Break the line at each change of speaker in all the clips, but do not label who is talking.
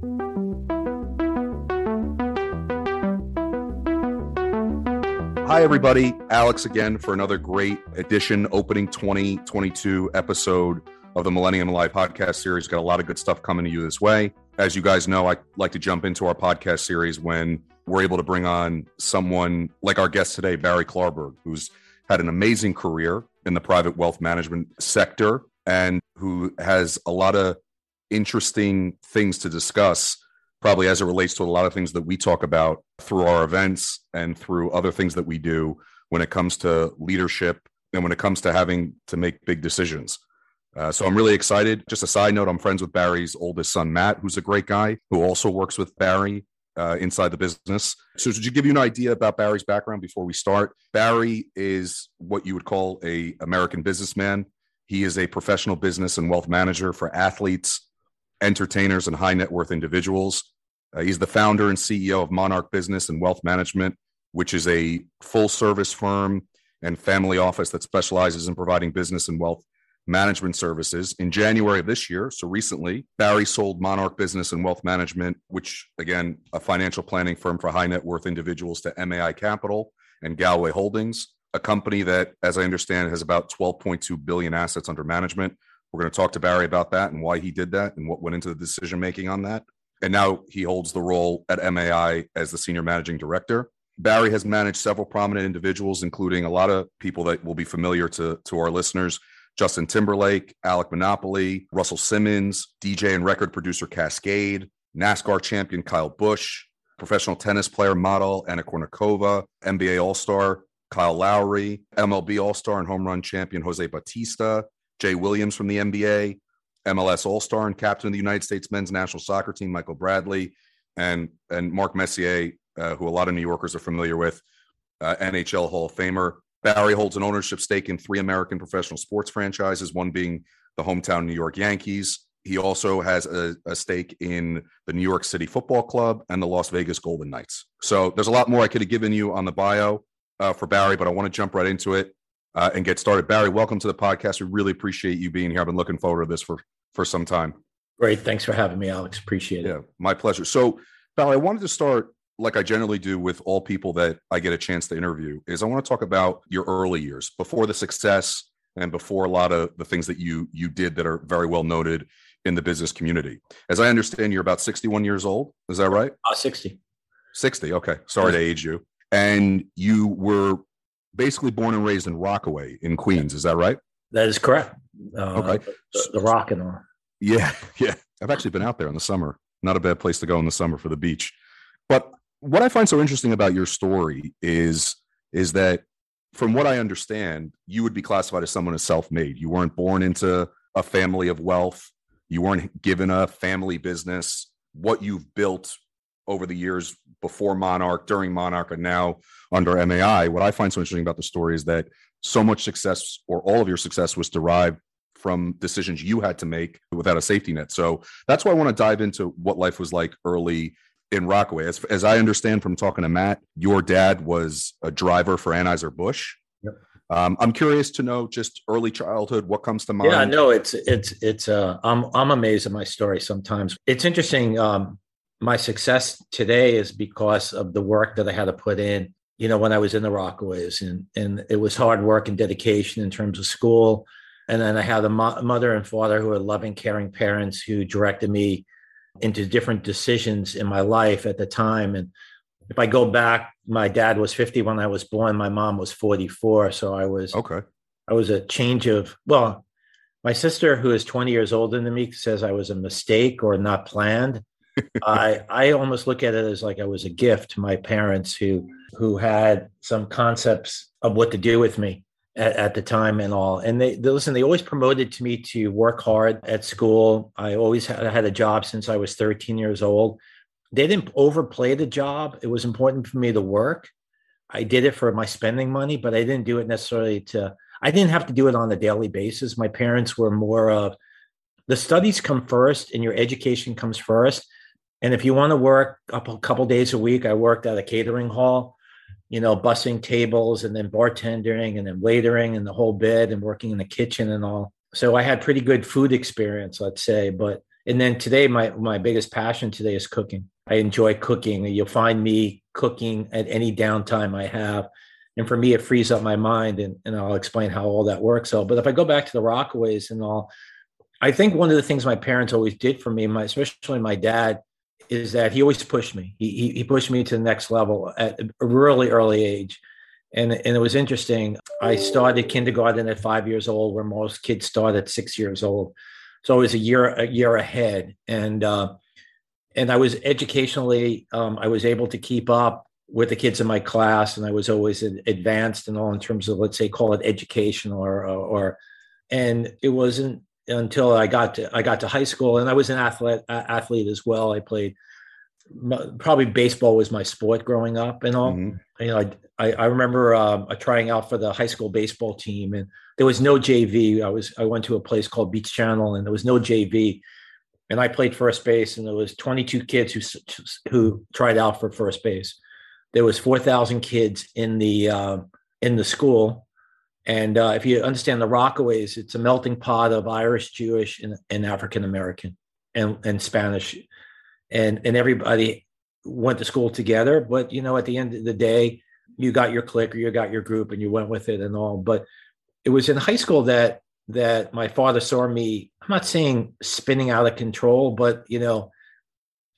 Hi, everybody. Alex again for another great edition, opening 2022 episode of the Millennium Live podcast series. Got a lot of good stuff coming to you this way. As you guys know, I like to jump into our podcast series when we're able to bring on someone like our guest today, Barry Klarberg, who's had an amazing career in the private wealth management sector and who has a lot of interesting things to discuss, probably as it relates to a lot of things that we talk about through our events and through other things that we do when it comes to leadership and when it comes to having to make big decisions. Uh, so I'm really excited. Just a side note, I'm friends with Barry's oldest son, Matt, who's a great guy who also works with Barry uh, inside the business. So, to give you an idea about Barry's background before we start, Barry is what you would call a American businessman. He is a professional business and wealth manager for athletes, entertainers, and high net worth individuals. Uh, he's the founder and CEO of Monarch Business and Wealth Management, which is a full service firm and family office that specializes in providing business and wealth management services. In January of this year, so recently, Barry sold Monarch Business and Wealth Management, which again, a financial planning firm for high net worth individuals to MAI Capital and Galway Holdings, a company that, as I understand, has about 12.2 billion assets under management. We're going to talk to Barry about that and why he did that and what went into the decision making on that. And now he holds the role at MAI as the senior managing director. Barry has managed several prominent individuals, including a lot of people that will be familiar to, to our listeners, Justin Timberlake, Alec Monopoly, Russell Simmons, DJ and record producer Kaskade, NASCAR champion Kyle Busch, professional tennis player model Anna Kournikova, NBA All Star Kyle Lowry, MLB All Star and home run champion Jose Bautista, Jay Williams from the NBA, MLS All Star and captain of the United States men's national soccer team Michael Bradley, and and Mark Messier, uh, who a lot of New Yorkers are familiar with, uh, NHL Hall of Famer. Barry holds an ownership stake in three American professional sports franchises, one being the hometown New York Yankees. He also has a, a, stake in the New York City Football Club and the Las Vegas Golden Knights. So there's a lot more I could have given you on the bio uh, for Barry, but I want to jump right into it uh, and get started. Barry, welcome to the podcast. We really appreciate you being here. I've been looking forward to this for for some time.
Great. Thanks for having me, Alex. Appreciate it.
Yeah, my pleasure. So, Barry, I wanted to start like I generally do with all people that I get a chance to interview, is I want to talk about your early years before the success and before a lot of the things that you you did that are very well noted in the business community. As I understand, you're about 61 years old. Is that right?
Uh, 60.
60. Okay. Sorry to age you. And you were basically born and raised in Rockaway in Queens. Is that right?
That is correct. Uh, okay. The, the rock and all.
Yeah. Yeah. I've actually been out there in the summer. Not a bad place to go in the summer for the beach. But what I find so interesting about your story is is that from what I understand, you would be classified as someone as self-made. You weren't born into a family of wealth. You weren't given a family business. What you've built over the years before Monarch, during Monarch, and now under MAI, what I find so interesting about the story is that so much success or all of your success was derived from decisions you had to make without a safety net. So that's why I want to dive into what life was like early in Rockaway. As, as I understand from talking to Matt, your dad was a driver for Anheuser-Busch. Yep. Um, I'm curious to know just early childhood, what comes to mind?
Yeah, no, it's, it's, it's, uh, I'm, I'm amazed at my story sometimes. It's interesting. Um, my success today is because of the work that I had to put in, you know, when I was in the Rockaways and, and it was hard work and dedication in terms of school. And then I had a mo- mother and father who are loving, caring parents who directed me into different decisions in my life at the time. And if I go back, my dad was 50 when I was born. My mom was 44. So I was,
okay.
I was a change of, well, my sister, who is 20 years older than me, says I was a mistake or not planned. I I almost look at it as like I was a gift to my parents who who had some concepts of what to do with me at, at, the time and all. And they, they listen, they always promoted to me to work hard at school. I always had, had a job since I was 13 years old. They didn't overplay the job. It was important for me to work. I did it for my spending money, but I didn't do it necessarily to, I didn't have to do it on a daily basis. My parents were more of the studies come first and your education comes first. And if you want to work up a couple days a week, I worked at a catering hall you know, bussing tables and then bartending and then waitering and the whole bit and working in the kitchen and all. So I had pretty good food experience, let's say, but And then today, my my biggest passion today is cooking. I enjoy cooking. You'll find me cooking at any downtime I have. And for me, it frees up my mind, and, and I'll explain how all that works. So, but if I go back to the Rockaways and all, I think one of the things my parents always did for me, my especially my dad, is that he always pushed me. He, he pushed me to the next level at a really early age. And, and it was interesting. I started kindergarten at five years old, where most kids start at six years old. So I was a year a year ahead, and uh, and I was educationally um, I was able to keep up with the kids in my class, and I was always advanced and all in terms of let's say call it education or or, and it wasn't until I got to I got to high school, and I was an athlete athlete as well. I played probably baseball was my sport growing up and all. Mm-hmm. You know, I I, remember um, trying out for the high school baseball team, and there was no JV. I was I went to a place called Beach Channel, and there was no JV. And I played first base, and there was 22 kids who who tried out for first base. There was 4,000 kids in the uh, in the school, and uh, if you understand the Rockaways, it's a melting pot of Irish, Jewish, and, and African American and, and Spanish. And, and everybody went to school together. But, you know, at the end of the day, you got your clique or you got your group and you went with it and all. But it was in high school that that my father saw me, I'm not saying spinning out of control, but, you know,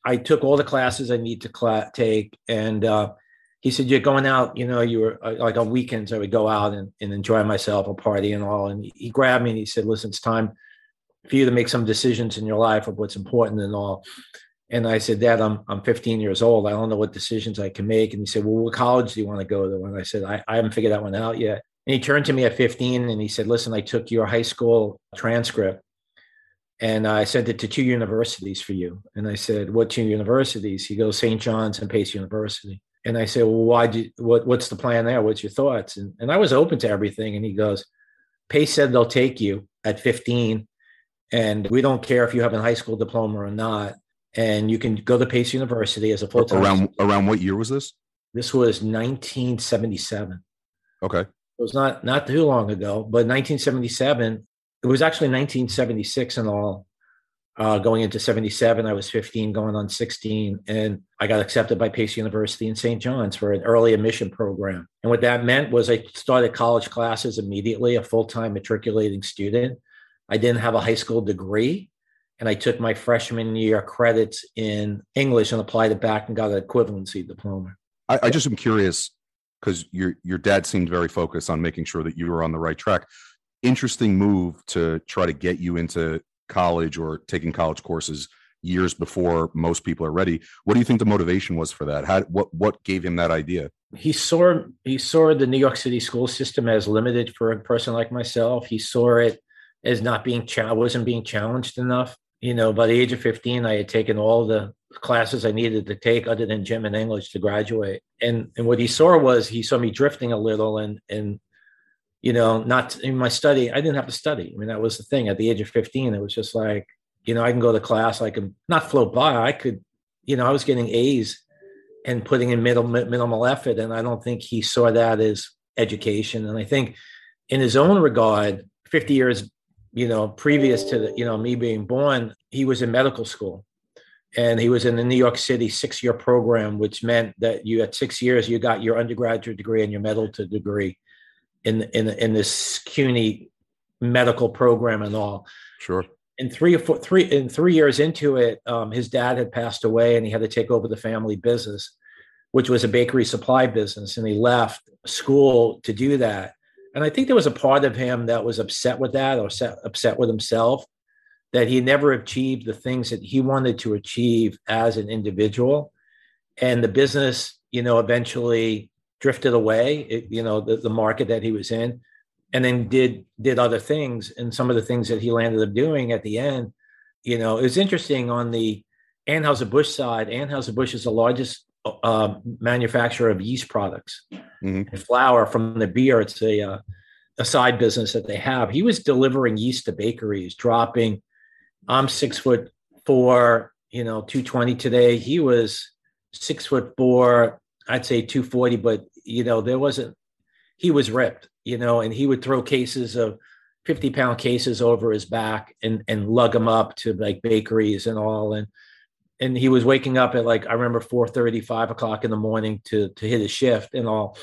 I took all the classes I need to cl- take. And, uh, he said, You're going out, you know, you were uh, like on weekends, I would go out and, and enjoy myself, a party and all. And he grabbed me and he said, Listen, it's time for you to make some decisions in your life of what's important and all. And I said, Dad, I'm I'm 15 years old. I don't know what decisions I can make. And he said, Well, what college do you want to go to? And I said, I, I haven't figured that one out yet. And he turned to me at 15 and he said, Listen, I took your high school transcript and I sent it to two universities for you. And I said, What two universities? He goes, St. John's and Pace University. And I say, well, why do what, what's the plan there? What's your thoughts? And, and I was open to everything. And he goes, Pace said they'll take you at 15. And we don't care if you have a high school diploma or not. And you can go to Pace University as a full time.
Around, around what year was this?
This was 1977.
Okay.
It was not, not too long ago, but 1977, it was actually 1976 and all uh, going into 77 i was 15 going on 16 and i got accepted by pace university in st john's for an early admission program. And what that meant was i started college classes immediately a full-time matriculating student. I didn't have a high school degree and i took my freshman year credits in english and applied it back and got an equivalency diploma.
I, I just am curious because your your dad seemed very focused on making sure that you were on the right track. Interesting move to try to get you into college or taking college courses years before most people are ready. What do you think the motivation was for that? How what what gave him that idea?
He saw he saw the New York City school system as limited for a person like myself. He saw it as not being wasn't being challenged enough. You know, by the age of 15, I had taken all the classes I needed to take other than gym and English to graduate. And and what he saw was he saw me drifting a little and and you know, not in my study, I didn't have to study. I mean, that was the thing. At the age of 15, it was just like, you know, I can go to class, I can not float by. I could, you know, I was getting A's and putting in minimal minimal effort. And I don't think he saw that as education. And I think in his own regard, 50 years, you know, previous to the, you know, me being born, he was in medical school. And he was in the New York City six year program, which meant that you at six years, you got your undergraduate degree and your medical degree in in in this CUNY medical program and all.
Sure.
In three or four, three in three years into it, um, his dad had passed away, and he had to take over the family business, which was a bakery supply business, and he left school to do that. And I think there was a part of him that was upset with that, or set, upset with himself, that he never achieved the things that he wanted to achieve as an individual, and the business, you know, eventually drifted away, it, you know, the, the market that he was in, and then did did other things. And some of the things that he landed up doing at the end, you know, it was interesting on the Anheuser-Busch side. Anheuser-Busch is the largest uh, manufacturer of yeast products mm-hmm. and flour from the beer. It's a uh, a side business that they have. He was delivering yeast to bakeries, dropping. I'm six foot four, you know, 220 today. He was six foot four, I'd say 240, but you know, there wasn't, he was ripped, you know, and he would throw cases of, 50 pound cases over his back and and lug them up to like bakeries and all. And and he was waking up at like i remember 4 30 5 o'clock in the morning to to hit his shift and all.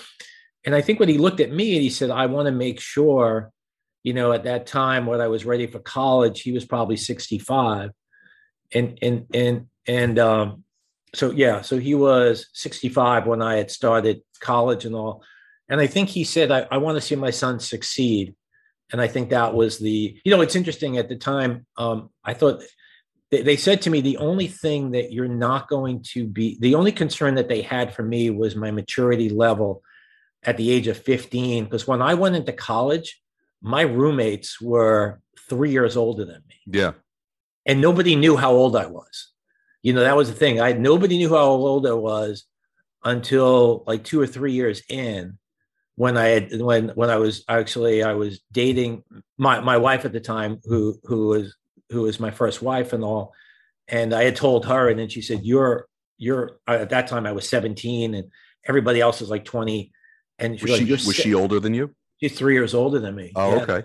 And i think when he looked at me and he said i want to make sure you know at that time when i was ready for college he was probably 65 and and and and um so yeah so he was 65 when i had started college and all and i think he said i, I want to see my son succeed and I think that was the you know it's interesting at the time. Um, I thought they, they said to me the only thing that you're not going to be the only concern that they had for me was my maturity level at the age of 15 because when I went into college, my roommates were three years older than me.
Yeah,
and nobody knew how old I was. You know that was the thing. I nobody knew how old I was until like two or three years in when I had when when I was actually I was dating my my wife at the time who who was who was my first wife and all. And I had told her and then she said you're you're at that time I was 17 and everybody else was like 20 and
she was, she, was she older than you?
She's 3 years older than me.
Oh yeah. okay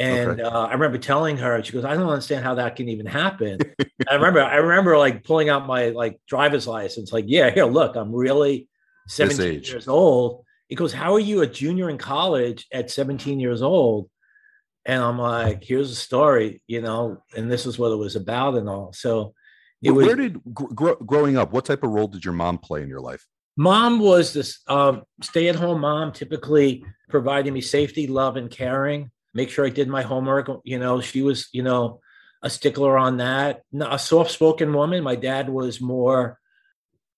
and okay. uh, I remember telling her, she goes, "I don't understand how that can even happen." I remember, I remember like pulling out my like driver's license, like, "Yeah, here, look, I'm really 17 years old." He goes, How are you a junior in college at 17 years old? And I'm like, Here's the story, you know, and this is what it was about and all. So
it Where was. Where did gr- growing up, what type of role did your mom play in your life?
Mom was this um, stay at home mom, typically providing me safety, love, and caring. Make sure I did my homework. You know, she was, you know, a stickler on that. A soft spoken woman. My dad was more,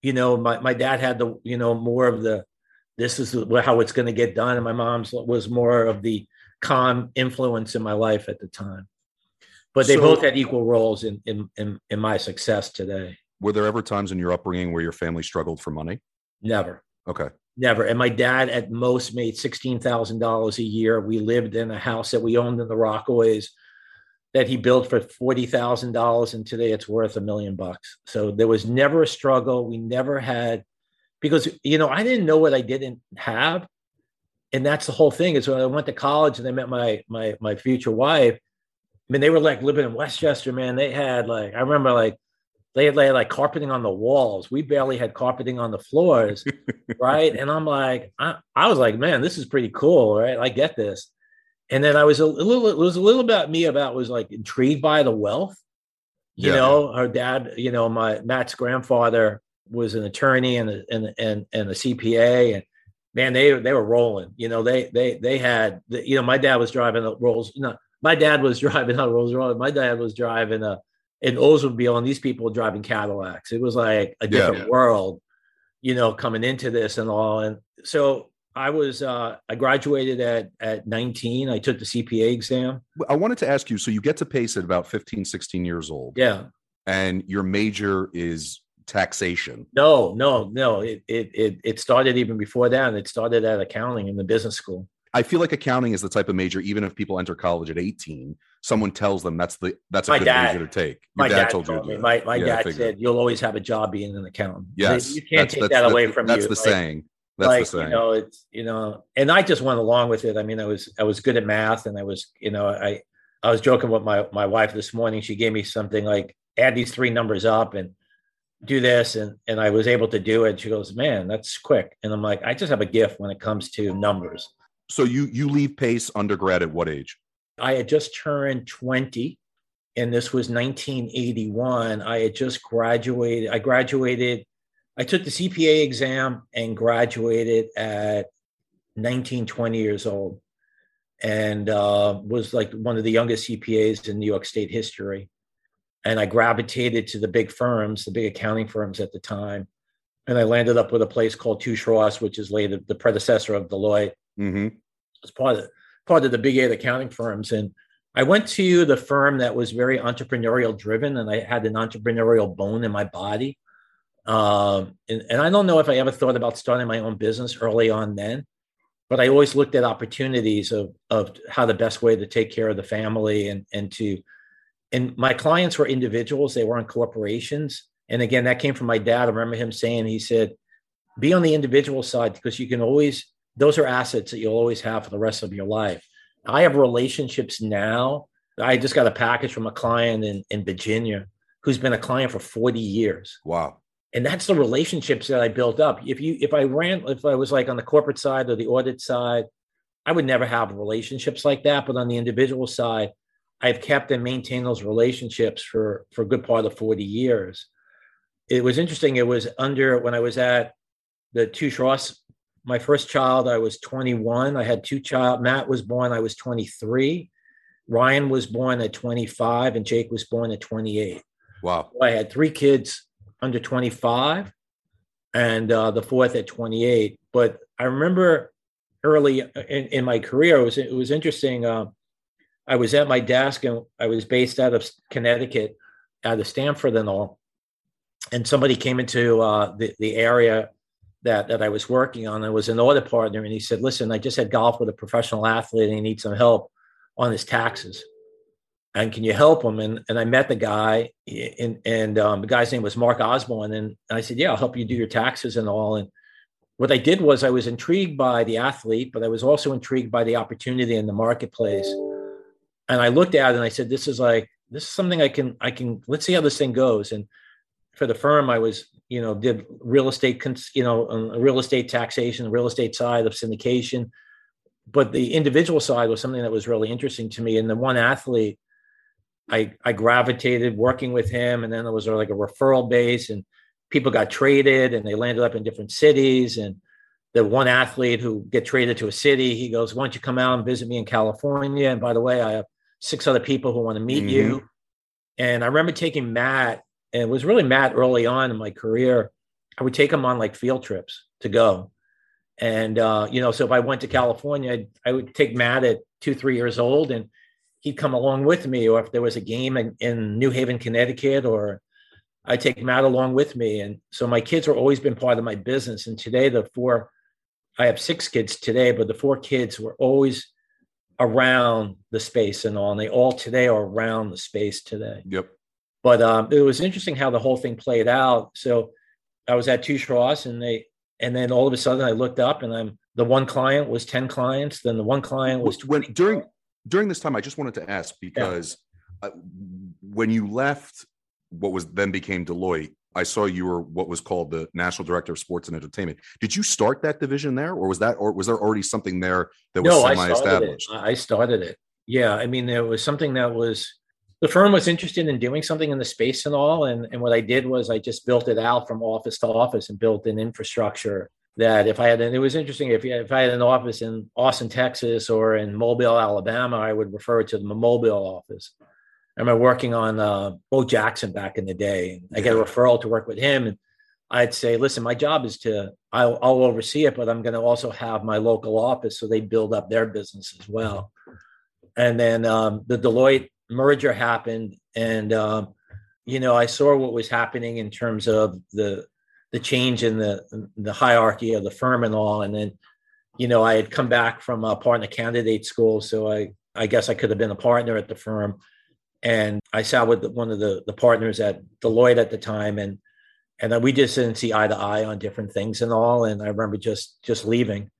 you know, my, my dad had the, you know, more of the this is how it's going to get done. And my mom's was more of the calm influence in my life at the time. But they so, both had equal roles in, in, in in my success today.
Were there ever times in your upbringing where your family struggled for money?
Never.
Okay.
Never. And my dad at most made sixteen thousand dollars a year. We lived in a house that we owned in the Rockaways that he built for forty thousand dollars, and today it's worth a million bucks. So there was never a struggle. We never had because you know I didn't know what I didn't have, and that's the whole thing. Is when I went to college and I met my my my future wife. I mean, they were like living in Westchester, man. They had like I remember like they had, they had like carpeting on the walls. We barely had carpeting on the floors, right? And I'm like, I, I was like, man, this is pretty cool, right? I get this. And then I was a, a little, it was a little about me about was like intrigued by the wealth. You yeah. know, her dad, you know, my Matt's grandfather was an attorney and a, and and and a CPA, and man, they they were rolling. You know, they they they had you know, my dad was driving a Rolls. No, my dad was driving a Rolls Royce. My dad was driving a an be on these people driving Cadillacs. It was like a different yeah. world, you know, coming into this and all. And so I was uh, I graduated at at 19. I took the CPA exam.
I wanted to ask you so you get to PACE at about 15, 16 years old.
Yeah.
And your major is taxation.
No, no, no. It it it, it started even before that. It started at accounting in the business school.
I feel like accounting is the type of major, even if people enter college at 18, someone tells them that's the that's a
my
good
dad,
major to take.
Your my dad, dad told, told you. My my yeah, dad said you'll always have a job being an accountant.
Yes,
you can't take that away from
that's
you.
That's the like, saying. That's
like,
the saying.
You know, it's you know, and I just went along with it. I mean, I was I was good at math, and I was you know I I was joking with my my wife this morning. She gave me something like add these three numbers up and do this and and I was able to do it. She goes, "Man, that's quick." And I'm like, "I just have a gift when it comes to numbers."
So you you leave Pace undergrad at what age?
I had just turned 20 and this was 1981. I had just graduated. I graduated I took the CPA exam and graduated at 19 20 years old and uh, was like one of the youngest CPAs in New York State history and I gravitated to the big firms, the big accounting firms at the time. And I landed up with a place called Touche Ross, which is later the predecessor of Deloitte.
Mm-hmm.
It's part of part of the big eight accounting firms. And I went to the firm that was very entrepreneurial driven, and I had an entrepreneurial bone in my body. Um, and, and I don't know if I ever thought about starting my own business early on then, but I always looked at opportunities of of how the best way to take care of the family and and to and my clients were individuals they weren't corporations and again that came from my dad i remember him saying he said be on the individual side because you can always those are assets that you'll always have for the rest of your life I have relationships now. I just got a package from a client in, in Virginia who's been a client for 40 years.
Wow.
And that's the relationships that I built up. If you if I ran if I was like on the corporate side or the audit side, I would never have relationships like that. But on the individual side, I've kept and maintained those relationships for for a good part of 40 years. It was interesting. It was under when I was at the Touche Ross, my first child, I was 21. I had two child. Matt was born, I was 23. Ryan was born at 25, and Jake was born at 28.
Wow.
I had three kids under 25 and uh, the fourth at 28. But I remember early in, in my career, it was, it was interesting. Uh, I was at my desk and I was based out of Connecticut, out of Stamford and all. And somebody came into uh, the, the area that, that I was working on. I was an audit partner, and he said, Listen, I just had golf with a professional athlete and he needs some help on his taxes and can you help him? And and I met the guy, and and um, the guy's name was Mark Osborne, and I said, yeah, I'll help you do your taxes and all. And what I did was I was intrigued by the athlete, but I was also intrigued by the opportunity in the marketplace. And I looked at it and I said, this is like this is something I can I can let's see how this thing goes. And for the firm, I was you know did real estate cons- you know um, real estate taxation, real estate side of syndication. But the individual side was something that was really interesting to me. And the one athlete I I gravitated working with him, and then there was like a referral base, and people got traded, and they landed up in different cities. And the one athlete who get traded to a city, he goes, "Why don't you come out and visit me in California?" And by the way, I have six other people who want to meet mm-hmm. you. And I remember taking Matt, and it was really Matt early on in my career. I would take him on like field trips to go. And uh, you know, so if I went to California, I'd, I would take Matt at two, three years old, and he'd come along with me, or if there was a game in, in New Haven, Connecticut, or I take Matt along with me. And so my kids have always been part of my business. And today, the four, I have six kids today, but the four kids were always around the space and all. And they all today are around the space today.
Yep.
But um, it was interesting how the whole thing played out. So I was at Touche Ross and they, and then all of a sudden I looked up and I'm the one client was 10 clients. Then the one client was
when during, during this time, I just wanted to ask because yeah. uh, when you left what was then became Deloitte, I saw you were what was called the National Director of Sports and Entertainment. Did you start that division there, or was that, or was there already something there that was
no,
semi-established?
I started, I started it. Yeah, I mean, there was something that was the firm was interested in doing something in the space and all, and and what I did was I just built it out from office to office and built an infrastructure that if I had, and it was interesting, if, if I had an office in Austin, Texas, or in Mobile, Alabama, I would refer it to the Mobile office. I remember working on uh, Bo Jackson back in the day. I get a referral to work with him, and I'd say, "Listen, my job is to I'll, I'll oversee it, but I'm going to also have my local office, so they build up their business as well." And then um, the Deloitte merger happened, and um, you know, I saw what was happening in terms of the the change in the the hierarchy of the firm and all. And then, you know, I had come back from a partner candidate school, so I I guess I could have been a partner at the firm. And I sat with one of the the partners at Deloitte at the time, and and we just didn't see eye to eye on different things and all. And I remember just just leaving.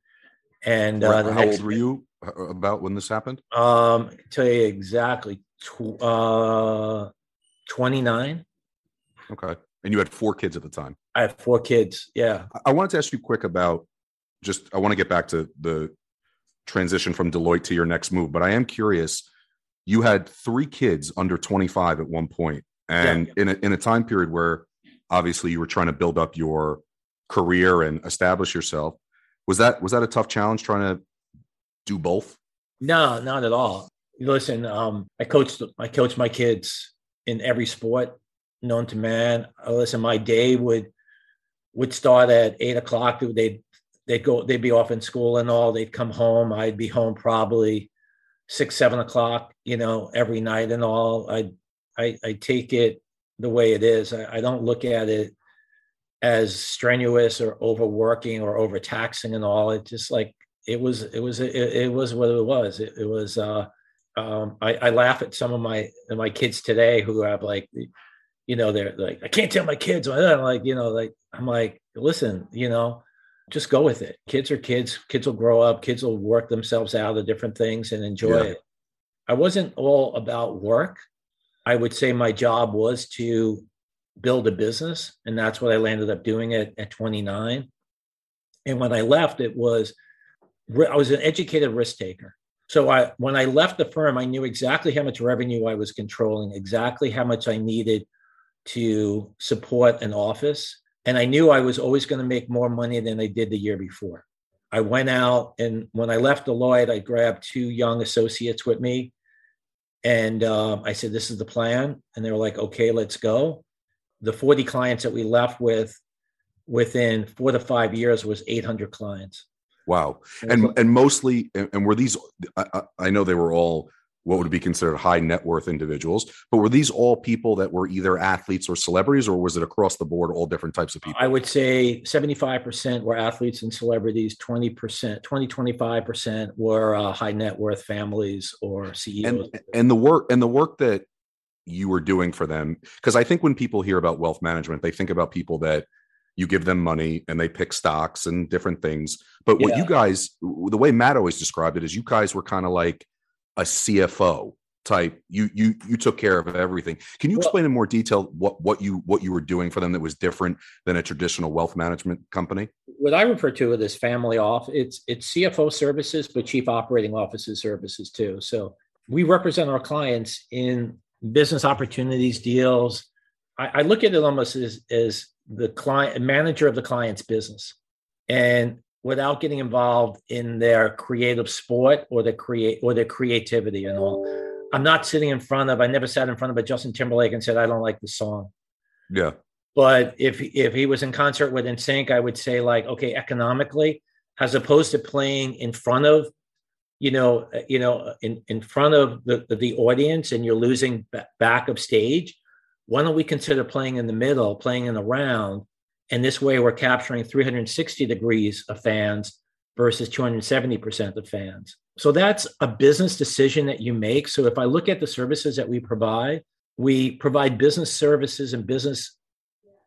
And
uh, how old were you uh, about when this happened?
Um, tell you exactly. Tw- uh, 29.
Okay. And you had four kids at the time.
I have four kids. Yeah.
I wanted to ask you quick about just, I want to get back to the transition from Deloitte to your next move, but I am curious. You had three kids under 25 at one point, and yeah. in, a, in a time period where obviously you were trying to build up your career and establish yourself. Was that was that a tough challenge trying to do both?
No, not at all. Listen, um, I coached I coached my kids in every sport known to man. Uh, listen, my day would would start at eight o'clock. They'd they'd go they'd be off in school and all. They'd come home. I'd be home probably six seven o'clock. You know, every night and all. I I, I take it the way it is. I, I don't look at it as strenuous or overworking or overtaxing and all. It just like it was it was it, it was what it was. It, it was. uh um, I, I laugh at some of my my kids today who have like you know, they're like, I can't tell my kids. I'm like, you know, like, I'm like, listen, you know, just go with it. Kids are kids. Kids will grow up. Kids will work themselves out of different things and enjoy yeah. it. I wasn't all about work. I would say my job was to build a business, and that's what I landed up doing at, at 29. And when I left, it was I was an educated risk taker. So I when I left the firm, I knew exactly how much revenue I was controlling, exactly how much I needed to support an office. And I knew I was always going to make more money than I did the year before. I went out and when I left Deloitte, I grabbed two young associates with me. And um, I said, This is the plan. And they were like, Okay, let's go. The 40 clients that we left with within four to five years was 800 clients.
Wow. And and mostly and were these I, I know they were all what would be considered high net worth individuals. But were these all people that were either athletes or celebrities, or was it across the board, all different types of people?
I would say 75% were athletes and celebrities, 20%, 20, 25% were uh, high net worth families or CEOs.
And, and the work and the work that you were doing for them, because I think when people hear about wealth management, they think about people that you give them money and they pick stocks and different things. But what yeah. you guys, the way Matt always described it is you guys were kind of like a CFO type. You you you took care of everything. Can you explain in more detail what what you what you were doing for them that was different than a traditional wealth management company?
What I refer to it as family off. It's it's CFO services, but chief operating officer services too. So we represent our clients in business opportunities, deals. I, I look at it almost as as the client manager of the client's business. And without getting involved in their creative sport or their create or their creativity and all. I'm not sitting in front of. I never sat in front of a Justin Timberlake and said I don't like the song.
Yeah.
But if if he was in concert with NSYNC, I would say like, okay, economically, as opposed to playing in front of, you know, uh, you know, in in front of the the audience, and you're losing back of stage. Why don't we consider playing in the middle, playing in the round, and this way, we're capturing 360 degrees of fans versus 270% of fans. So that's a business decision that you make. So if I look at the services that we provide, we provide business services and business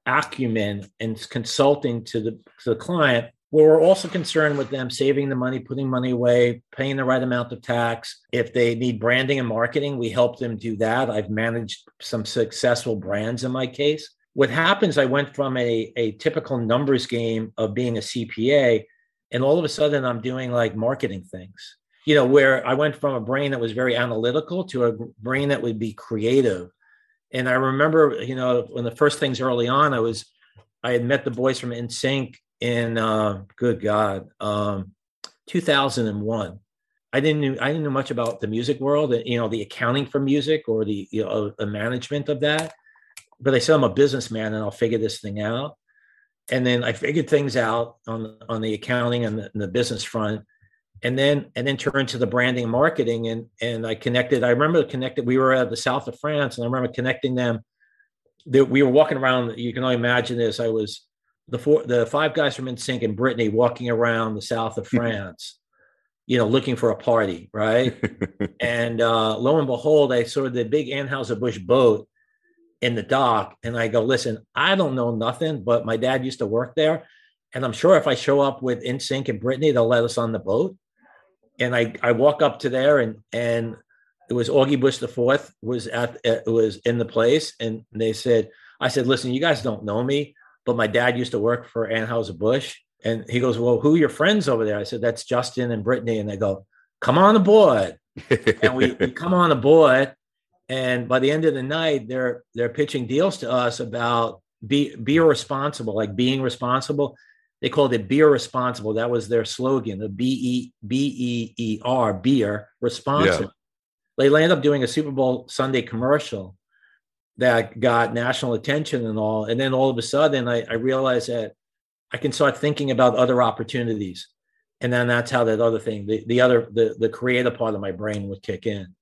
acumen and consulting to the, to the client we're also concerned with them saving the money, putting money away, paying the right amount of tax. If they need branding and marketing, we help them do that. I've managed some successful brands in my case what happens, I went from a, a typical numbers game of being a CPA, and all of a sudden I'm doing like marketing things, you know, where I went from a brain that was very analytical to a brain that would be creative. And I remember, you know, when the first things early on, I was, I had met the boys from NSYNC in, uh, good God, um, 2001. I didn't know, I didn't know much about the music world, and you know, the accounting for music or the, you know, the management of that but I said I'm a businessman and I'll figure this thing out. And then I figured things out on on the accounting and the, and the business front, and then and then turned to the branding and marketing and and I connected. I remember connected. We were at the south of France, and I remember connecting them. That we were walking around. You can only imagine this. I was the four, the five guys from NSYNC and Britney walking around the south of France, you know, looking for a party, right? and uh, lo and behold, I saw the big Anheuser Busch boat in the dock and I go, listen, I don't know nothing, but my dad used to work there. And I'm sure if I show up with NSYNC and Britney, they'll let us on the boat. And I, I walk up to there and, and it was Augie Busch the fourth was at, it was in the place. And they said, I said, listen, you guys don't know me, but my dad used to work for Anheuser Busch. And he goes, well, who are your friends over there? I said, that's Justin and Britney. And they go, come on aboard. and we, we come on aboard and by the end of the night they're they're pitching deals to us about be be responsible like being responsible they called it beer responsible that was their slogan the b e b e e r beer responsible yeah. they landed up doing a super bowl sunday commercial that got national attention and all. And then all of a sudden i, I realized that i can start thinking about other opportunities. And then that's how that other thing the, the other the, the creative part of my brain would kick in.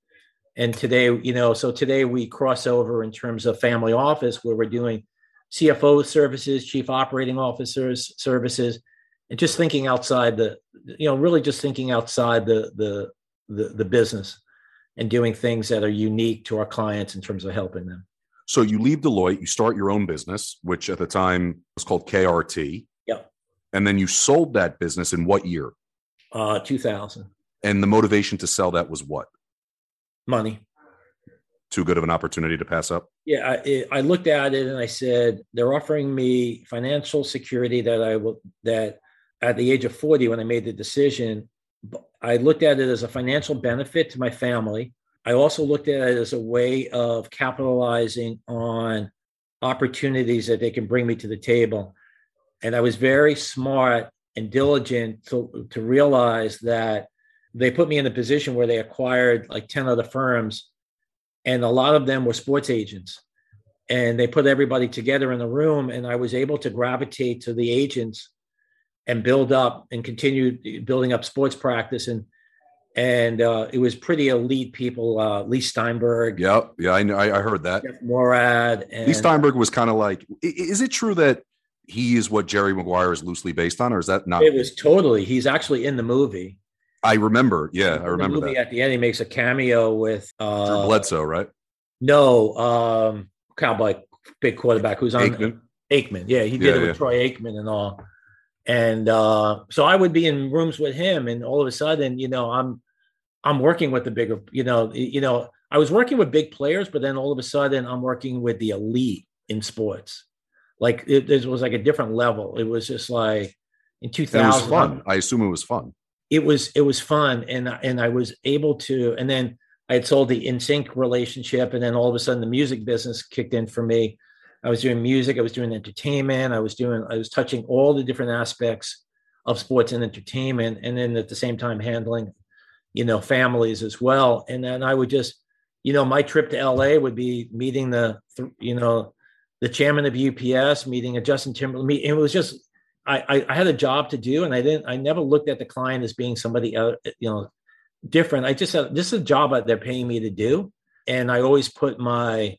And today, you know, so today we cross over in terms of family office where we're doing CFO services, chief operating officers services, and just thinking outside the, you know, really just thinking outside the the the, the business and doing things that are unique to our clients in terms of helping them.
So you leave Deloitte, you start your own business, which at the time was called KRT.
Yep.
And then you sold that business in what year?
Uh, 2000.
And the motivation to sell that was what?
Money.
Too good of an opportunity to pass up?
Yeah, I, it, I looked at it and I said they're offering me financial security that I will that at the age of 40 when I made the decision, I looked at it as a financial benefit to my family. I also looked at it as a way of capitalizing on opportunities that they can bring me to the table. And I was very smart and diligent to, to realize that they put me in a position where they acquired like 10 other firms, and a lot of them were sports agents. And they put everybody together in the room, and I was able to gravitate to the agents and build up and continue building up sports practice and and uh, it was pretty elite people. Uh, Leigh Steinberg.
Yep. Yeah, I know. I, I heard that.
Jeff Moorad.
And, Leigh Steinberg was kind of like. Is it true that he is what Jerry Maguire is loosely based on, or is that not?
It was totally. He's actually in the movie.
I remember. Yeah, I remember
the
that.
At the end, he makes a cameo with uh,
Drew Bledsoe, right?
No, um, cowboy big quarterback who's on
Aikman.
Aikman. Yeah, he did
Yeah,
it with
yeah.
Troy Aikman and all. And uh, so I would be in rooms with him, and all of a sudden, you know, I'm I'm working with the bigger, you know, you know, I was working with big players, but then all of a sudden, I'm working with the elite in sports. Like it, it was like a different level. It was just like in
And it was
2000,
fun. I assume it was fun.
it was it was fun and and I was able to and then I had sold the NSYNC relationship and then all of a sudden the music business kicked in for me. I was doing music, I was doing entertainment, I was doing I was touching all the different aspects of sports and entertainment and then at the same time handling you know families as well and then I would just you know my trip to LA would be meeting the you know the chairman of UPS meeting a Justin Timberlake it was just I, I had a job to do, and I didn't. I never looked at the client as being somebody, uh, you know, different. I just said this is a job that they're paying me to do, and I always put my.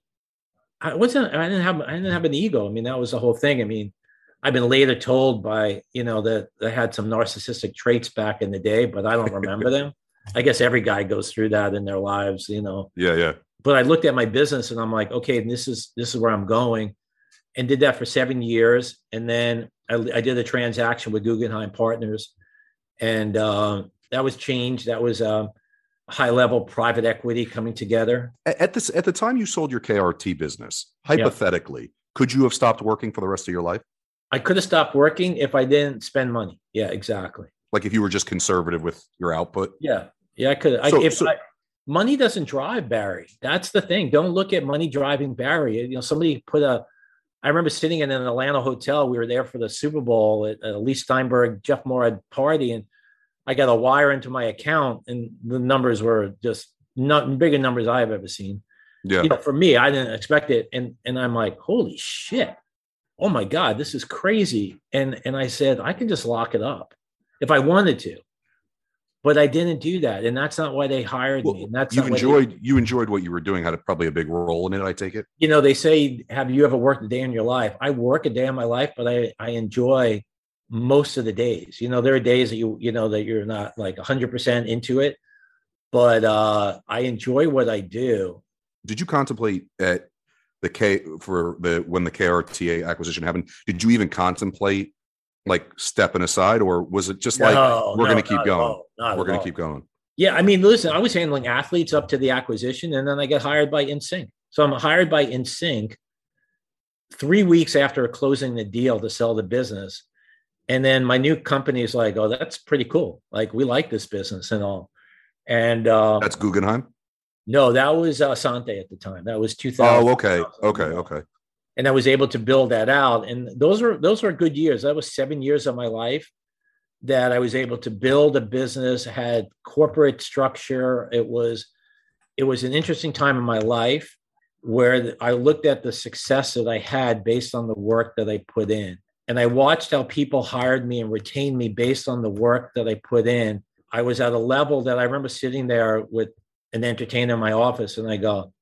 I wasn't. I didn't have. I didn't have an ego. I mean, that was the whole thing. I mean, I've been later told by you know that I had some narcissistic traits back in the day, but I don't remember them. I guess every guy goes through that in their lives, you know
Yeah, yeah.
but I looked at my business and I'm like, okay, this is this is where I'm going, and did that for seven years, and then I, I did a transaction with Guggenheim Partners, and uh, that was changed. That was um, high level private equity coming together.
At this at the time you sold your KRT business, hypothetically, could you have stopped working for the rest of your life?
I could have stopped working if I didn't spend money. Yeah, exactly.
Like if you were just conservative with your output?
Yeah, yeah, I could. I,
So-
if
so-
I, money doesn't drive Barry, that's the thing. Don't look at money driving Barry. You know, somebody put a. I remember sitting in an Atlanta hotel. We were there for the Super Bowl at a Leigh Steinberg, Jeff Moorad party, and I got a wire into my account, and the numbers were just not bigger numbers I've ever seen.
Yeah.
You know, for me, I didn't expect it, and and I'm like, holy shit, oh my god, this is crazy. And and I said, I can just lock it up if I wanted to, but I didn't do that, and that's not why they hired
Well,
me. And that's
you
not why they-
enjoyed you enjoyed what you were doing, had a, probably a big role in it, I take it.
you know, they say, have you ever worked a day in your life? I work a day in my life, but I, I enjoy most of the days. You know, there are days that you, you know, that you're not like 100% into it, but uh, I enjoy what I do.
Did you contemplate at the K for the when the KRTA acquisition happened? Did you even contemplate like stepping aside, or was it just like
No,
we're
no,
going to keep going? We're going to keep going.
Yeah, I mean, listen, I was handling athletes up to the acquisition, and then I got hired by NSYNC. So I'm hired by NSYNC three weeks after closing the deal to sell the business. And then my new company is like, oh, that's pretty cool. Like, we like this business and all. And uh,
That's Guggenheim.
no, that was uh, Sante at the time. That was 2000.
Oh, okay, okay, okay.
And I was able to build that out. And those were those were good years. That was seven years of my life that I was able to build a business, had corporate structure. It was it was an interesting time in my life where I looked at the success that I had based on the work that I put in. And I watched how people hired me and retained me based on the work that I put in. I was at a level that I remember sitting there with an entertainer in my office and I go,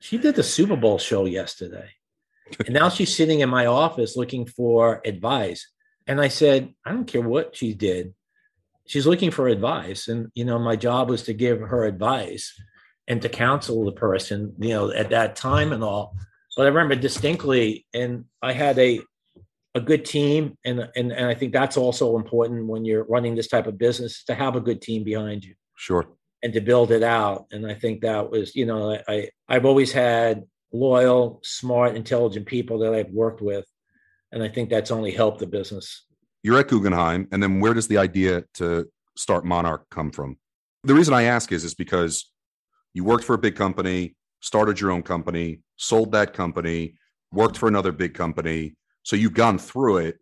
she did the Super Bowl show yesterday. and now she's sitting in my office looking for advice. And I said, I don't care what she did. She's looking for advice. And, you know, my job was to give her advice and to counsel the person, you know, at that time and all. But I remember distinctly, and I had a, a good team, and and and I think that's also important when you're running this type of business to have a good team behind you.
Sure.
And to build it out, and I think that was, you know, I I've always had loyal, smart, intelligent people that I've worked with, and I think that's only helped the business.
You're at Guggenheim, and then where does the idea to start Monarch come from? The reason I ask is is because you worked for a big company, started your own company, sold that company, worked for another big company. So you've gone through it.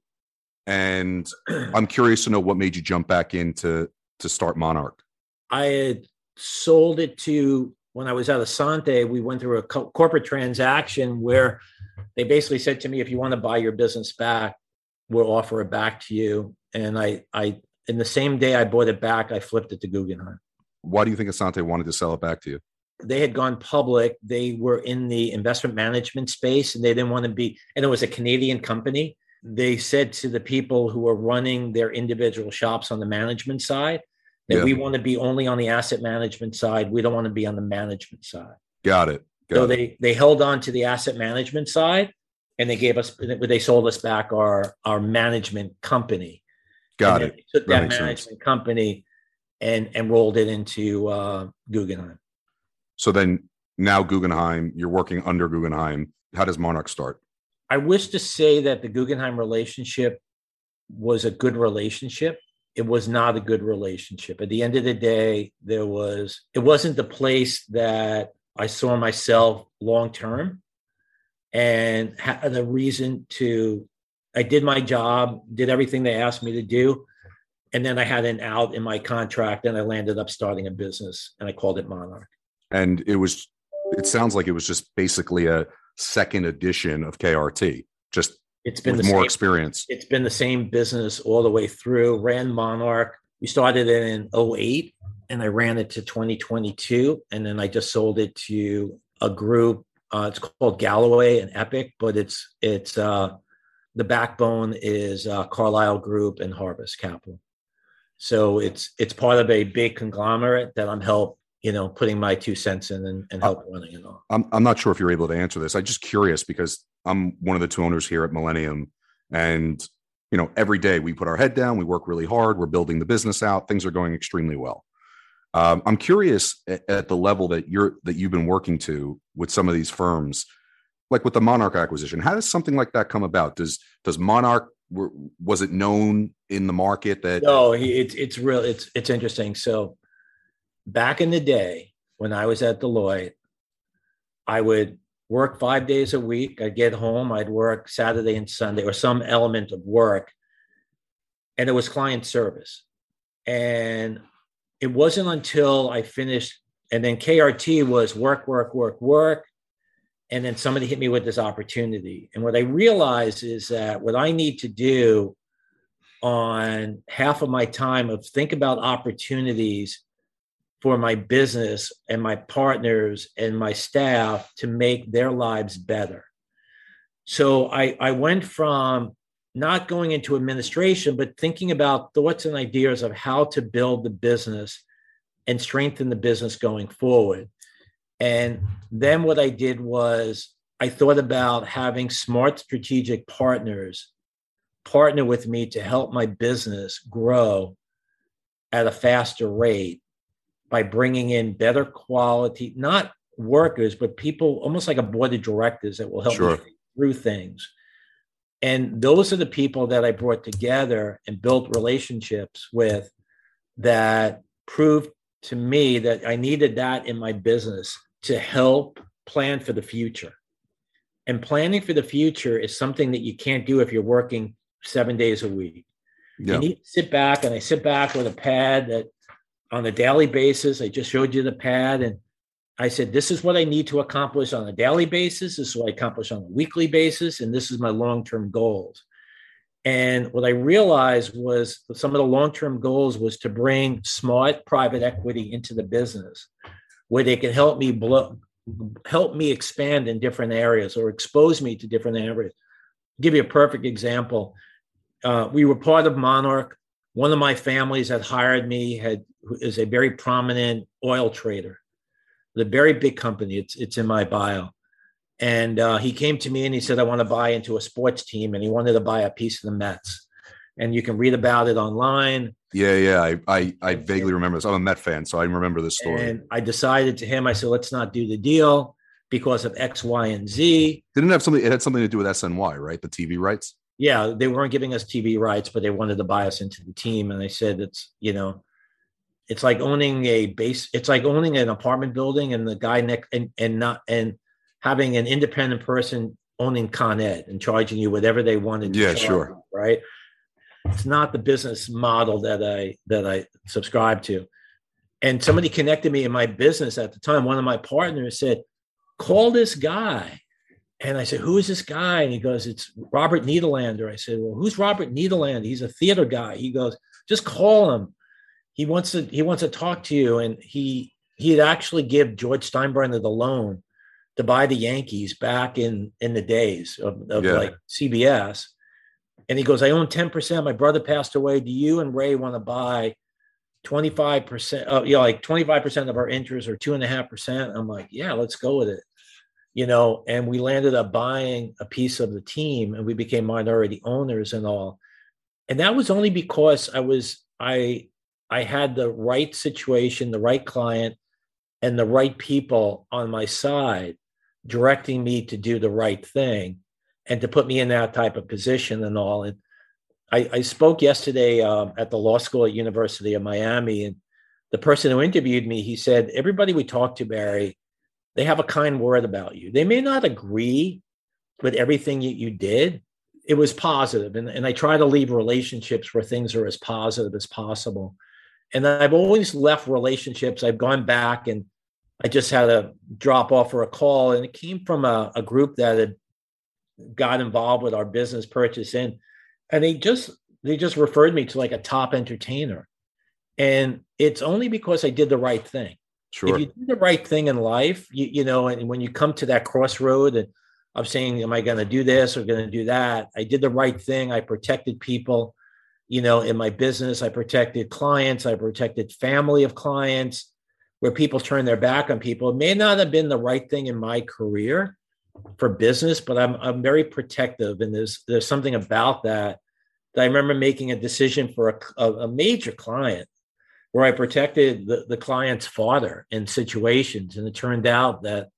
And I'm curious to know what made you jump back into to start Monarch.
I had sold it to when I was at Assante, we went through a co- corporate transaction where they basically said to me, if you want to buy your business back, we'll offer it back to you. And I, I, in the same day I bought it back, I flipped it to Guggenheim.
Why do you think Assante wanted to sell it back to you?
They had gone public. They were in the investment management space and they didn't want to be, and it was a Canadian company. They said to the people who were running their individual shops on the management side that yeah. we want to be only on the asset management side. We don't want to be on the management side.
Got it. Got
so
it.
they they held on to the asset management side and they gave us they sold us back our our management company.
Got it.
Took that, that management sense. company and and rolled it into uh, Guggenheim.
So then now Guggenheim, you're working under Guggenheim. How does Monarch start?
I wish to say that the Guggenheim relationship was a good relationship. It was not a good relationship. At the end of the day, there was it wasn't the place that I saw myself long term and had a reason to I did my job, did everything they asked me to do. And then I had an out in my contract and I landed up starting a business and I called it Monarch
and it was it sounds like it was just basically a second edition of KRT, just
it's been
more
same,
experience.
It's been the same business all the way through. Ran Monarch. We started it in 08 and I ran it to 2022. And then I just sold it to a group. Uh, it's called Galloway and Epic, but it's it's uh, the backbone is uh, Carlyle Group and Harvest Capital. So it's it's part of a big conglomerate that I'm help you know, putting my two cents in and, and help running it all.
I'm, I'm not sure if you're able to answer this. I'm just curious because I'm one of the two owners here at Millennium. And, you know, every day we put our head down, we work really hard, we're building the business out, things are going extremely well. Um, I'm curious at, at the level that you're that you've been working to with some of these firms, like with the Monarch acquisition. How does something like that come about? Does does Monarch was it known in the market that?
No, it's it's real. It's it's interesting. So back in the day when I was at Deloitte, I would work five days a week. I'd get home, I'd work Saturday and Sunday or some element of work. And it was client service. And it wasn't until I finished, and then KRT was work, work, work, work. And then somebody hit me with this opportunity. And what I realized is that what I need to do on half of my time of think about opportunities for my business and my partners and my staff to make their lives better. So I, I went from not going into administration, but thinking about thoughts and ideas of how to build the business and strengthen the business going forward. And then what I did was I thought about having smart strategic partners partner with me to help my business grow at a faster rate by bringing in better quality, not workers, but people almost like a board of directors that will help sure. through things. And those are the people that I brought together and built relationships with that proved to me that I needed that in my business to help plan for the future. And planning for the future is something that you can't do if you're working seven days a week. Yeah. You need to sit back, and I sit back with a pad that on a daily basis. I just showed you the pad and I said, this is what I need to accomplish on a daily basis. This is what I accomplish on a weekly basis. And this is my long term goals. And what I realized was some of the long term goals was to bring smart private equity into the business where they can help me blow, help me expand in different areas or expose me to different areas. I'll give you a perfect example. Uh, we were part of Monarch. One of my families had hired me had is a very prominent oil trader, the very big company. It's it's in my bio, And uh, he came to me and he said, I want to buy into a sports team. And he wanted to buy a piece of the Mets. And you can read about it online.
Yeah, yeah. I, I, I vaguely remember this. I'm a Met fan, so I remember this story.
And I decided to him, I said, let's not do the deal because of X, Y, and Z.
Didn't have something, it had something to do with SNY, right? The TV rights?
Yeah, they weren't giving us TV rights, but they wanted to buy us into the team. And they said, it's, you know, it's like owning a base, it's like owning an apartment building and the guy next and, and not, and having an independent person owning Con Ed and charging you whatever they wanted.
Yeah, sure.
Right. It's not the business model that I that I subscribe to. And somebody connected me in my business at the time. One of my partners said, "Call this guy." And I said, "Who is this guy?" And he goes, "It's Robert Nederlander." I said, "Well, who's Robert Nederlander? He's a theater guy." He goes, "Just call him. He wants to he wants to talk to you." And he he'd actually give George Steinbrenner the loan to buy the Yankees back in in the days of, of yeah. like CBS. And he goes, I own 10%. My brother passed away. Do you and Ray want to buy 25%? Uh, you know, like 25% of our interest or two and a half percent. I'm like, yeah, let's go with it. You know, and we landed up buying a piece of the team and we became minority owners and all. And that was only because I was I I had the right situation, the right client, and the right people on my side directing me to do the right thing and to put me in that type of position and all. And I, I spoke yesterday um, at the law school at University of Miami, and the person who interviewed me, he said, everybody we talk to, Barry, they have a kind word about you. They may not agree with everything you, you did. It was positive, and, and I try to leave relationships where things are as positive as possible. And I've always left relationships. I've gone back and I just had a drop off or a call, and it came from a, a group that had got involved with our business purchase in, and they just they just referred me to like a top entertainer, and it's only because I did the right thing.
Sure.
If you do the right thing in life, you, you know, and when you come to that crossroad and of saying, "Am I going to do this or going to do that?" I did the right thing. I protected people, you know, in my business. I protected clients. I protected family of clients where people turn their back on people. It may not have been the right thing in my career for business, but I'm I'm very protective, and there's there's something about that that I remember making a decision for a, a major client where I protected the, the client's father in situations, and it turned out that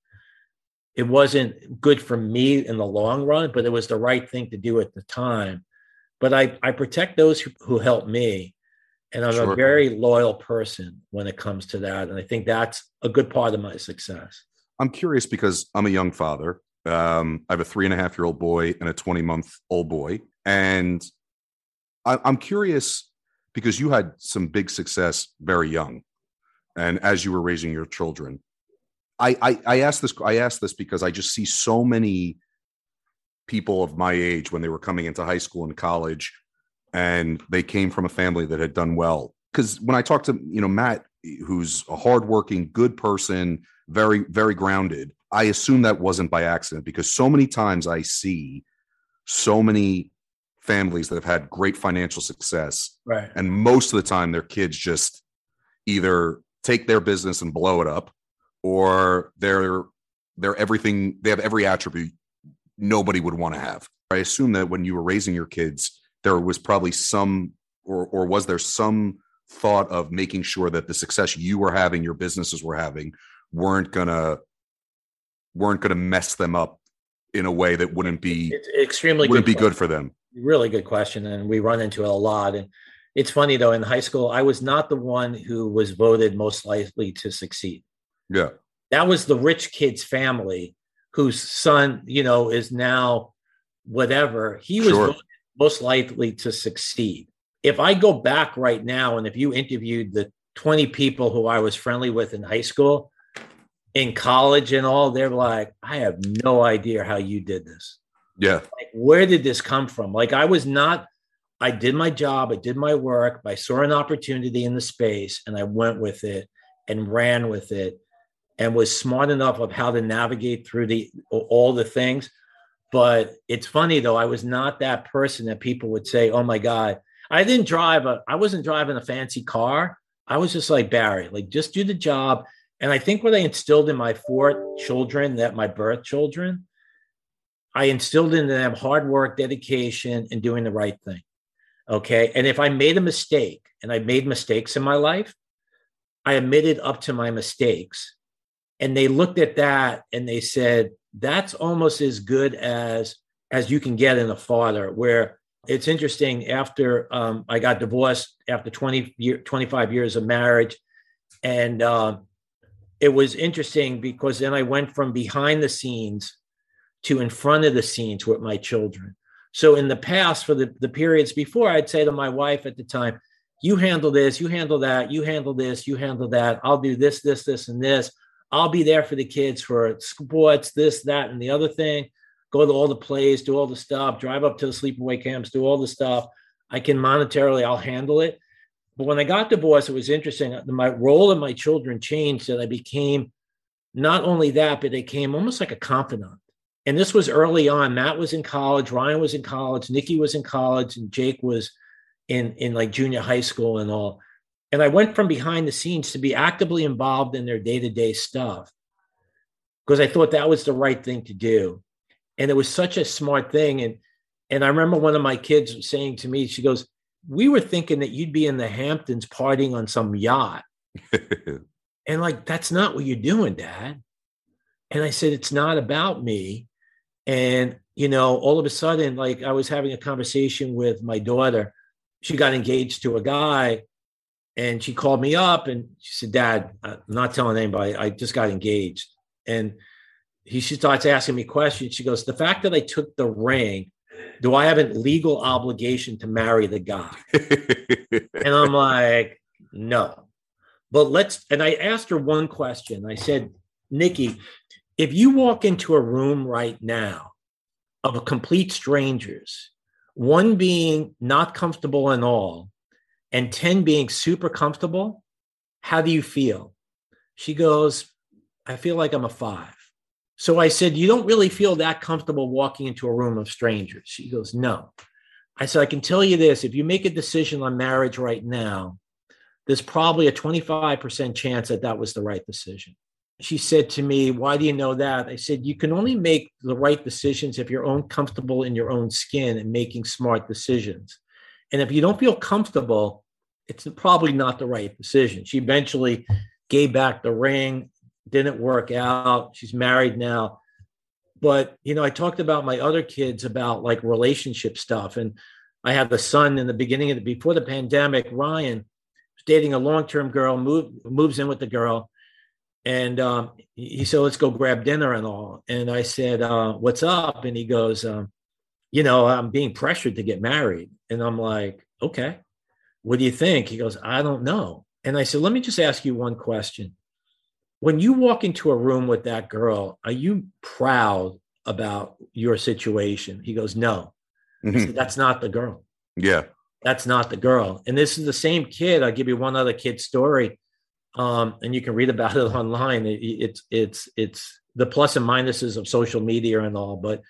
it wasn't good for me in the long run, but it was the right thing to do at the time. But I I protect those who, who help me and I'm sure. a very loyal person when it comes to that. And I think that's a good part of my success.
I'm curious because I'm a young father. Um, I have a three and a half year old boy and a 20 month old boy. And I, I'm curious because you had some big success very young and as you were raising your children. I, I, I asked this I asked this because I just see so many people of my age when they were coming into high school and college and they came from a family that had done well. Because when I talked to you know Matt, who's a hardworking, good person, very very grounded, I assume that wasn't by accident because so many times I see so many families that have had great financial success,
right?
And most of the time, their kids just either take their business and blow it up, or they're they're everything. They have every attribute nobody would want to have. I assume that when you were raising your kids, there was probably some or or was there some thought of making sure that the success you were having your businesses were having weren't gonna weren't gonna mess them up in a way that wouldn't be
it's extremely
wouldn't
good
be question. good for them
really good question and we run into it a lot and it's funny though in high school i was not the one who was voted most likely to succeed
yeah
that was the rich kid's family whose son you know is now whatever he was sure most likely to succeed. If I go back right now, and if you interviewed the 20 people who I was friendly with in high school, in college, and all, they're like, I have no idea how you did this.
Yeah.
Like, where did this come from? Like, I was not, I did my job, I did my work, I saw an opportunity in the space, and I went with it and ran with it and was smart enough of how to navigate through the all the things but it's funny though, I was not that person that people would say, "Oh my god, I didn't drive a I wasn't driving a fancy car. I was just like Barry, like just do the job." And I think what I instilled in my four children, that my birth children, I instilled in them hard work, dedication, and doing the right thing. Okay. And if I made a mistake, and I made mistakes in my life, I admitted up to my mistakes. And they looked at that and they said, that's almost as good as as you can get in a father. Where it's interesting after um, i got divorced after 20 year, 25 years of marriage. And uh, it was interesting because then i went from behind the scenes to in front of the scenes with my children. So in the past for the, the periods before i'd say to my wife at the time you handle this you handle that you handle this you handle that. I'll do this this this and this i'll be there for the kids for sports this that and the other thing go to all the plays, do all the stuff, drive up to the sleepaway camps, do all the stuff. I can monetarily, I'll handle it. But when I got divorced, it was interesting. Uh, my role in my children changed that I became not only that, but they came almost like a confidant. And this was early on. Matt was in college, Ryan was in college, Nikki was in college, and Jake was in, in like junior high school and all. And I went from behind the scenes to be actively involved in their day to day stuff because I thought that was the right thing to do. And it was such a smart thing. And and i remember one of my kids saying to me she goes we were thinking that you'd be in the hamptons partying on some yacht. And like that's not what you're doing dad. And i said it's not about me. And you know all of a sudden like i was having a conversation with my daughter. She got engaged to a guy and she called me up and she said dad i'm not telling anybody i just got engaged and he she starts asking me questions. She goes, "The fact that I took the ring, do I have a legal obligation to marry the guy?" and I'm like, "No." But let's. And I asked her one question. I said, "Nikki, if you walk into a room right now of a complete strangers, one being not comfortable at all, and ten being super comfortable, how do you feel?" She goes, "I feel like I'm a five. So I said, You don't really feel that comfortable walking into a room of strangers? She goes, No. I said, I can tell you this if you make a decision on marriage right now, there's probably a 25% chance that that was the right decision. She said to me, Why do you know that? I said, You can only make the right decisions if you're own comfortable in your own skin and making smart decisions. And if you don't feel comfortable, it's probably not the right decision. She eventually gave back the ring didn't work out. She's married now. But, you know, I talked about my other kids about like relationship stuff. And I have a son in the beginning of the, before the pandemic, Ryan dating a long-term girl, move, moves in with the girl. And um, he said, let's go grab dinner and all. And I said, uh, what's up? And he goes, um, you know, I'm being pressured to get married. And I'm like, okay, what do you think? He goes, I don't know. And I said, let me just ask you one question when you walk into a room with that girl, are you proud about your situation? He goes, No. Mm-hmm. Said, That's not the girl.
Yeah.
That's not the girl. And this is the same kid. I'll give you one other kid story. Um, and you can read about it online. It, it's it's it's the plus and minuses of social media and all. But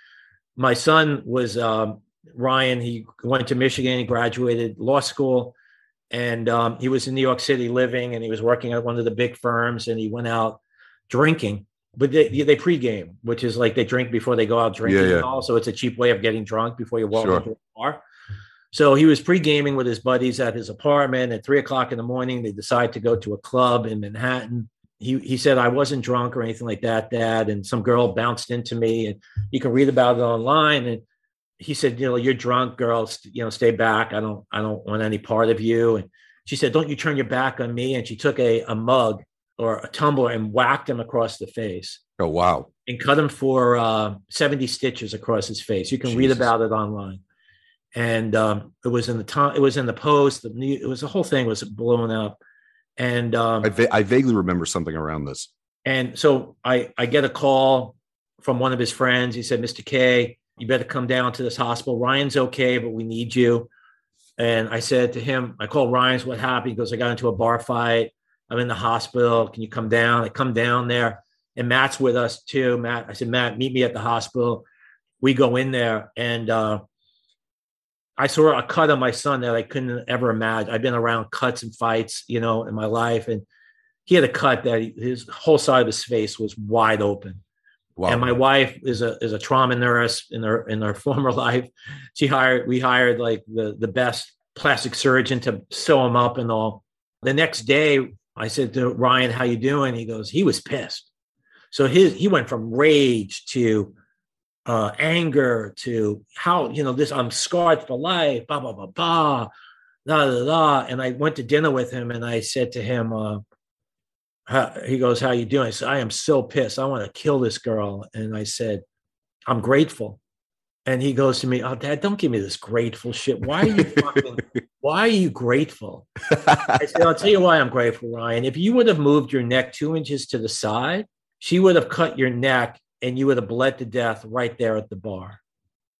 my son was um, Ryan. He went to Michigan. He graduated law school and um, he was in New York City living, and he was working at one of the big firms, and he went out drinking. But they, they pregame, which is like they drink before they go out drinking. Yeah, yeah. Also, it's a cheap way of getting drunk before you walk sure. into a bar. So he was pre-gaming with his buddies at his apartment at three o'clock in the morning. They decide to go to a club in Manhattan. He he said I wasn't drunk or anything like that, Dad. And some girl bounced into me, and you can read about it online. And he said, you know, you're drunk, girls, you know, stay back. I don't, I don't want any part of you. And she said, don't you turn your back on me. And she took a, a mug or a tumbler and whacked him across the face.
Oh, wow.
And cut him for uh, 70 stitches across his face. You can Jesus. read about it online. And um, it was in the time, it was in the post. The new, it was the whole thing was blown up. And um,
I, va- I vaguely remember something around this.
And so I, I get a call from one of his friends. He said, Mr. K, you better come down to this hospital. Ryan's okay, but we need you. And I said to him, I called Ryan's what happened. He goes, I got into a bar fight. I'm in the hospital. Can you come down? I come down there. And Matt's with us too. Matt, I said, Matt, meet me at the hospital. We go in there and uh, I saw a cut on my son that I couldn't ever imagine. I've been around cuts and fights, you know, in my life. And he had a cut that his whole side of his face was wide open Wow. And my wife is a is a trauma nurse in her in her former life. She hired we hired like the the best plastic surgeon to sew him up and all. The next day, I said to Ryan, "How you doing?" He goes, "He was pissed." So his he went from rage to uh, anger to how you know this. I'm scarred for life. Blah blah blah blah. Da, da, da. And I went to dinner with him, and I said to him, uh, he goes, "How you doing?" I said, "I am so pissed. I want to kill this girl." And I said, "I'm grateful." And he goes to me, "Oh, Dad, don't give me this grateful shit. Why are you fucking, Why are you grateful?" I said, "I'll tell you why I'm grateful, Ryan. If you would have moved your neck two inches to the side, she would have cut your neck, and you would have bled to death right there at the bar.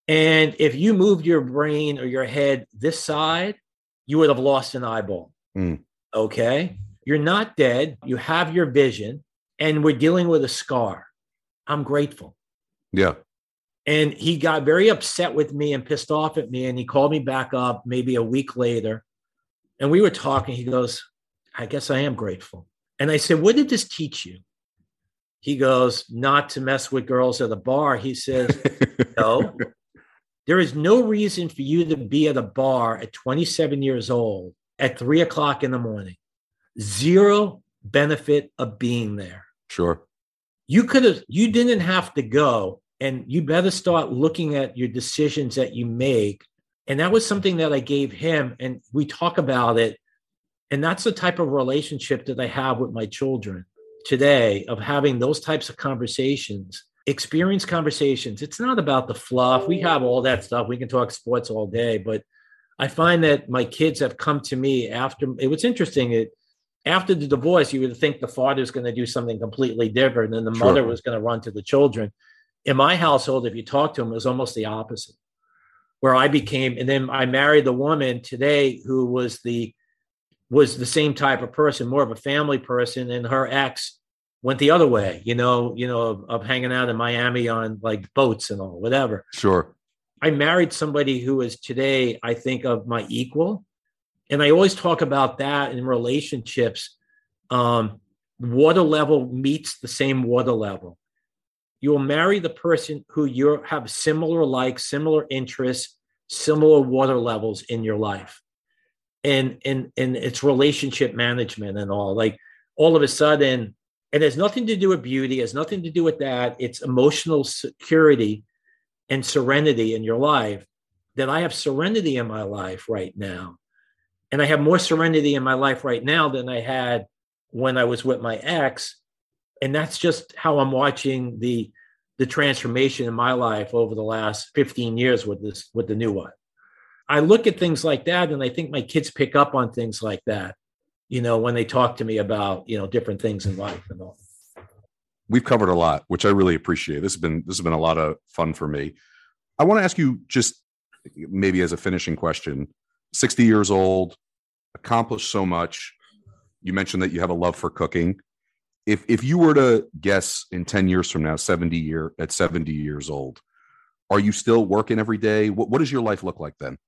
And if you moved your brain or your head this side, you would have lost an eyeball. Mm. Okay." You're not dead. You have your vision, and we're dealing with a scar. I'm grateful.
Yeah.
And he got very upset with me and pissed off at me. And he called me back up maybe a week later. And we were talking. He goes, I guess I am grateful. And I said, What did this teach you? He goes, Not to mess with girls at a bar. He says, No, there is no reason for you to be at a bar at 27 years old at three o'clock in the morning zero benefit of being there.
Sure.
You could have, you didn't have to go, and you better start looking at your decisions that you make. And that was something that I gave him, and we talk about it. And that's the type of relationship that I have with my children today of having those types of conversations, experience conversations. It's not about the fluff. We have all that stuff. We can talk sports all day, but I find that my kids have come to me after it was interesting. It after the divorce, you would think the father's going to do something completely different, and the sure. mother was going to run to the children. In my household, if you talk to him, it was almost the opposite. Where I became, and then I married the woman today who was the was the same type of person, more of a family person, and her ex went the other way. You know, you know, of, of hanging out in Miami on like boats and all, whatever.
Sure.
I married somebody who is today, I think, of my equal and I always talk about that in relationships. Um, water level meets the same water level. You will marry the person who you have similar likes, similar interests, similar water levels in your life. And and and it's relationship management and all. Like all of a sudden, it has nothing to do with beauty, has nothing to do with that. It's emotional security and serenity in your life. That I have serenity in my life right now and I have more serenity in my life right now than I had when I was with my ex. And that's just how I'm watching the the transformation in my life over the last 15 years with this with the new one. I look at things like that and I think my kids pick up on things like that, you know, when they talk to me about, you know, different things in life and all.
We've covered a lot, which I really appreciate. This has been this has been a lot of fun for me. I want to ask you just maybe as a finishing question 60 years old, accomplished so much. You mentioned that you have a love for cooking. If if you were to guess in 10 years from now, 70 year at 70 years old, are you still working every day? What what does your life look like then?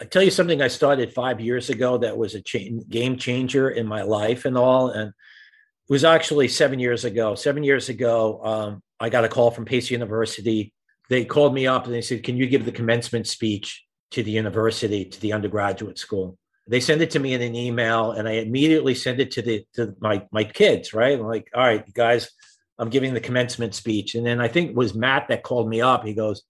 I tell you something I started five years ago that was a cha- game changer in my life and all. And it was actually seven years ago. Seven years ago, um, I got a call from Pace University. They called me up and they said, Can you give the commencement speech to the university, to the undergraduate school. They send it to me in an email, and I immediately send it to the to my my kids. Right, I'm like, all right, guys, I'm giving the commencement speech, and then I think it was Matt that called me up. He goes,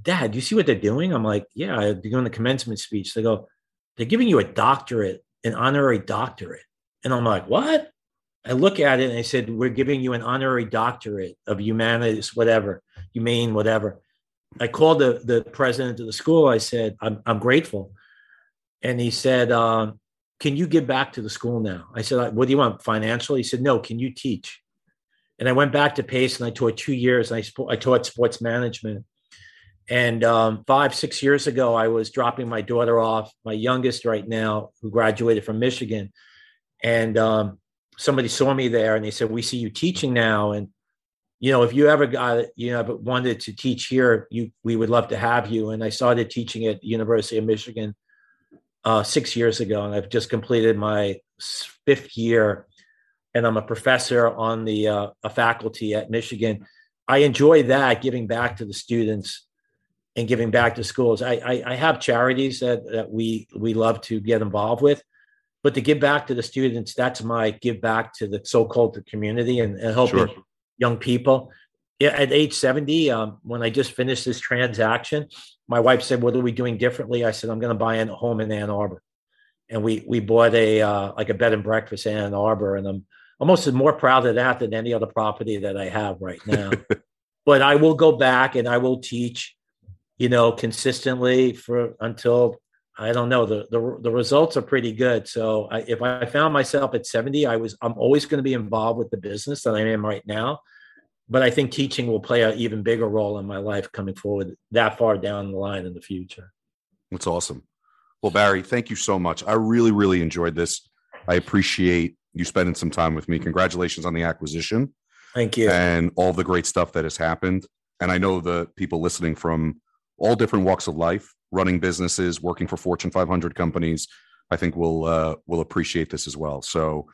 "Dad, you see what they're doing?" I'm like, "Yeah, they're doing the commencement speech." They go, "They're giving you a doctorate, an honorary doctorate," and I'm like, "What?" I look at it and I said, "We're giving you an honorary doctorate of humanities, whatever, humane, whatever." I called the, the president of the school. I said, I'm, I'm grateful. And he said, um, Can you give back to the school now? I said, What do you want financially? He said, No, can you teach? And I went back to Pace and I taught two years. And I, sp- I taught sports management. And um, five, six years ago, I was dropping my daughter off, my youngest right now, who graduated from Michigan. And um, somebody saw me there and they said, We see you teaching now. And you know, if you ever got, you know, wanted to teach here, you we would love to have you. And I started teaching at University of Michigan uh, six years ago, and I've just completed my fifth year and I'm a professor on the uh, a faculty at Michigan. I enjoy that giving back to the students and giving back to schools. I, I, I have charities that, that we we love to get involved with, but to give back to the students, that's my give back to the so-called community and, and helping sure. Young people. Yeah, at age 70, um, when I just finished this transaction, my wife said, "What are we doing differently?" I said, "I'm going to buy a home in Ann Arbor," and we we bought a uh, like a bed and breakfast in Ann Arbor, and I'm almost more proud of that than any other property that I have right now. but I will go back and I will teach, you know, consistently for until I don't know the the, the results are pretty good. So I, if I found myself at 70, I was I'm always going to be involved with the business that I am right now. But I think teaching will play an even bigger role in my life coming forward that far down the line in the future.
That's awesome. Well, Barry, thank you so much. I really, really enjoyed this. I appreciate you spending some time with me. Congratulations on the acquisition.
Thank you.
And all the great stuff that has happened. And I know the people listening from all different walks of life, running businesses, working for Fortune 500 companies, I think will uh, will appreciate this as well. So,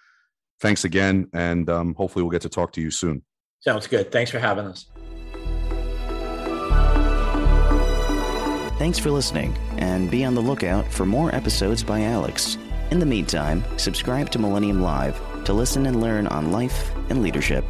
thanks again, and um, hopefully we'll get to talk to you soon.
Sounds good. Thanks for having us.
Thanks for listening, and be on the lookout for more episodes by Alex. In the meantime, subscribe to Millennium Live to listen and learn on life and leadership.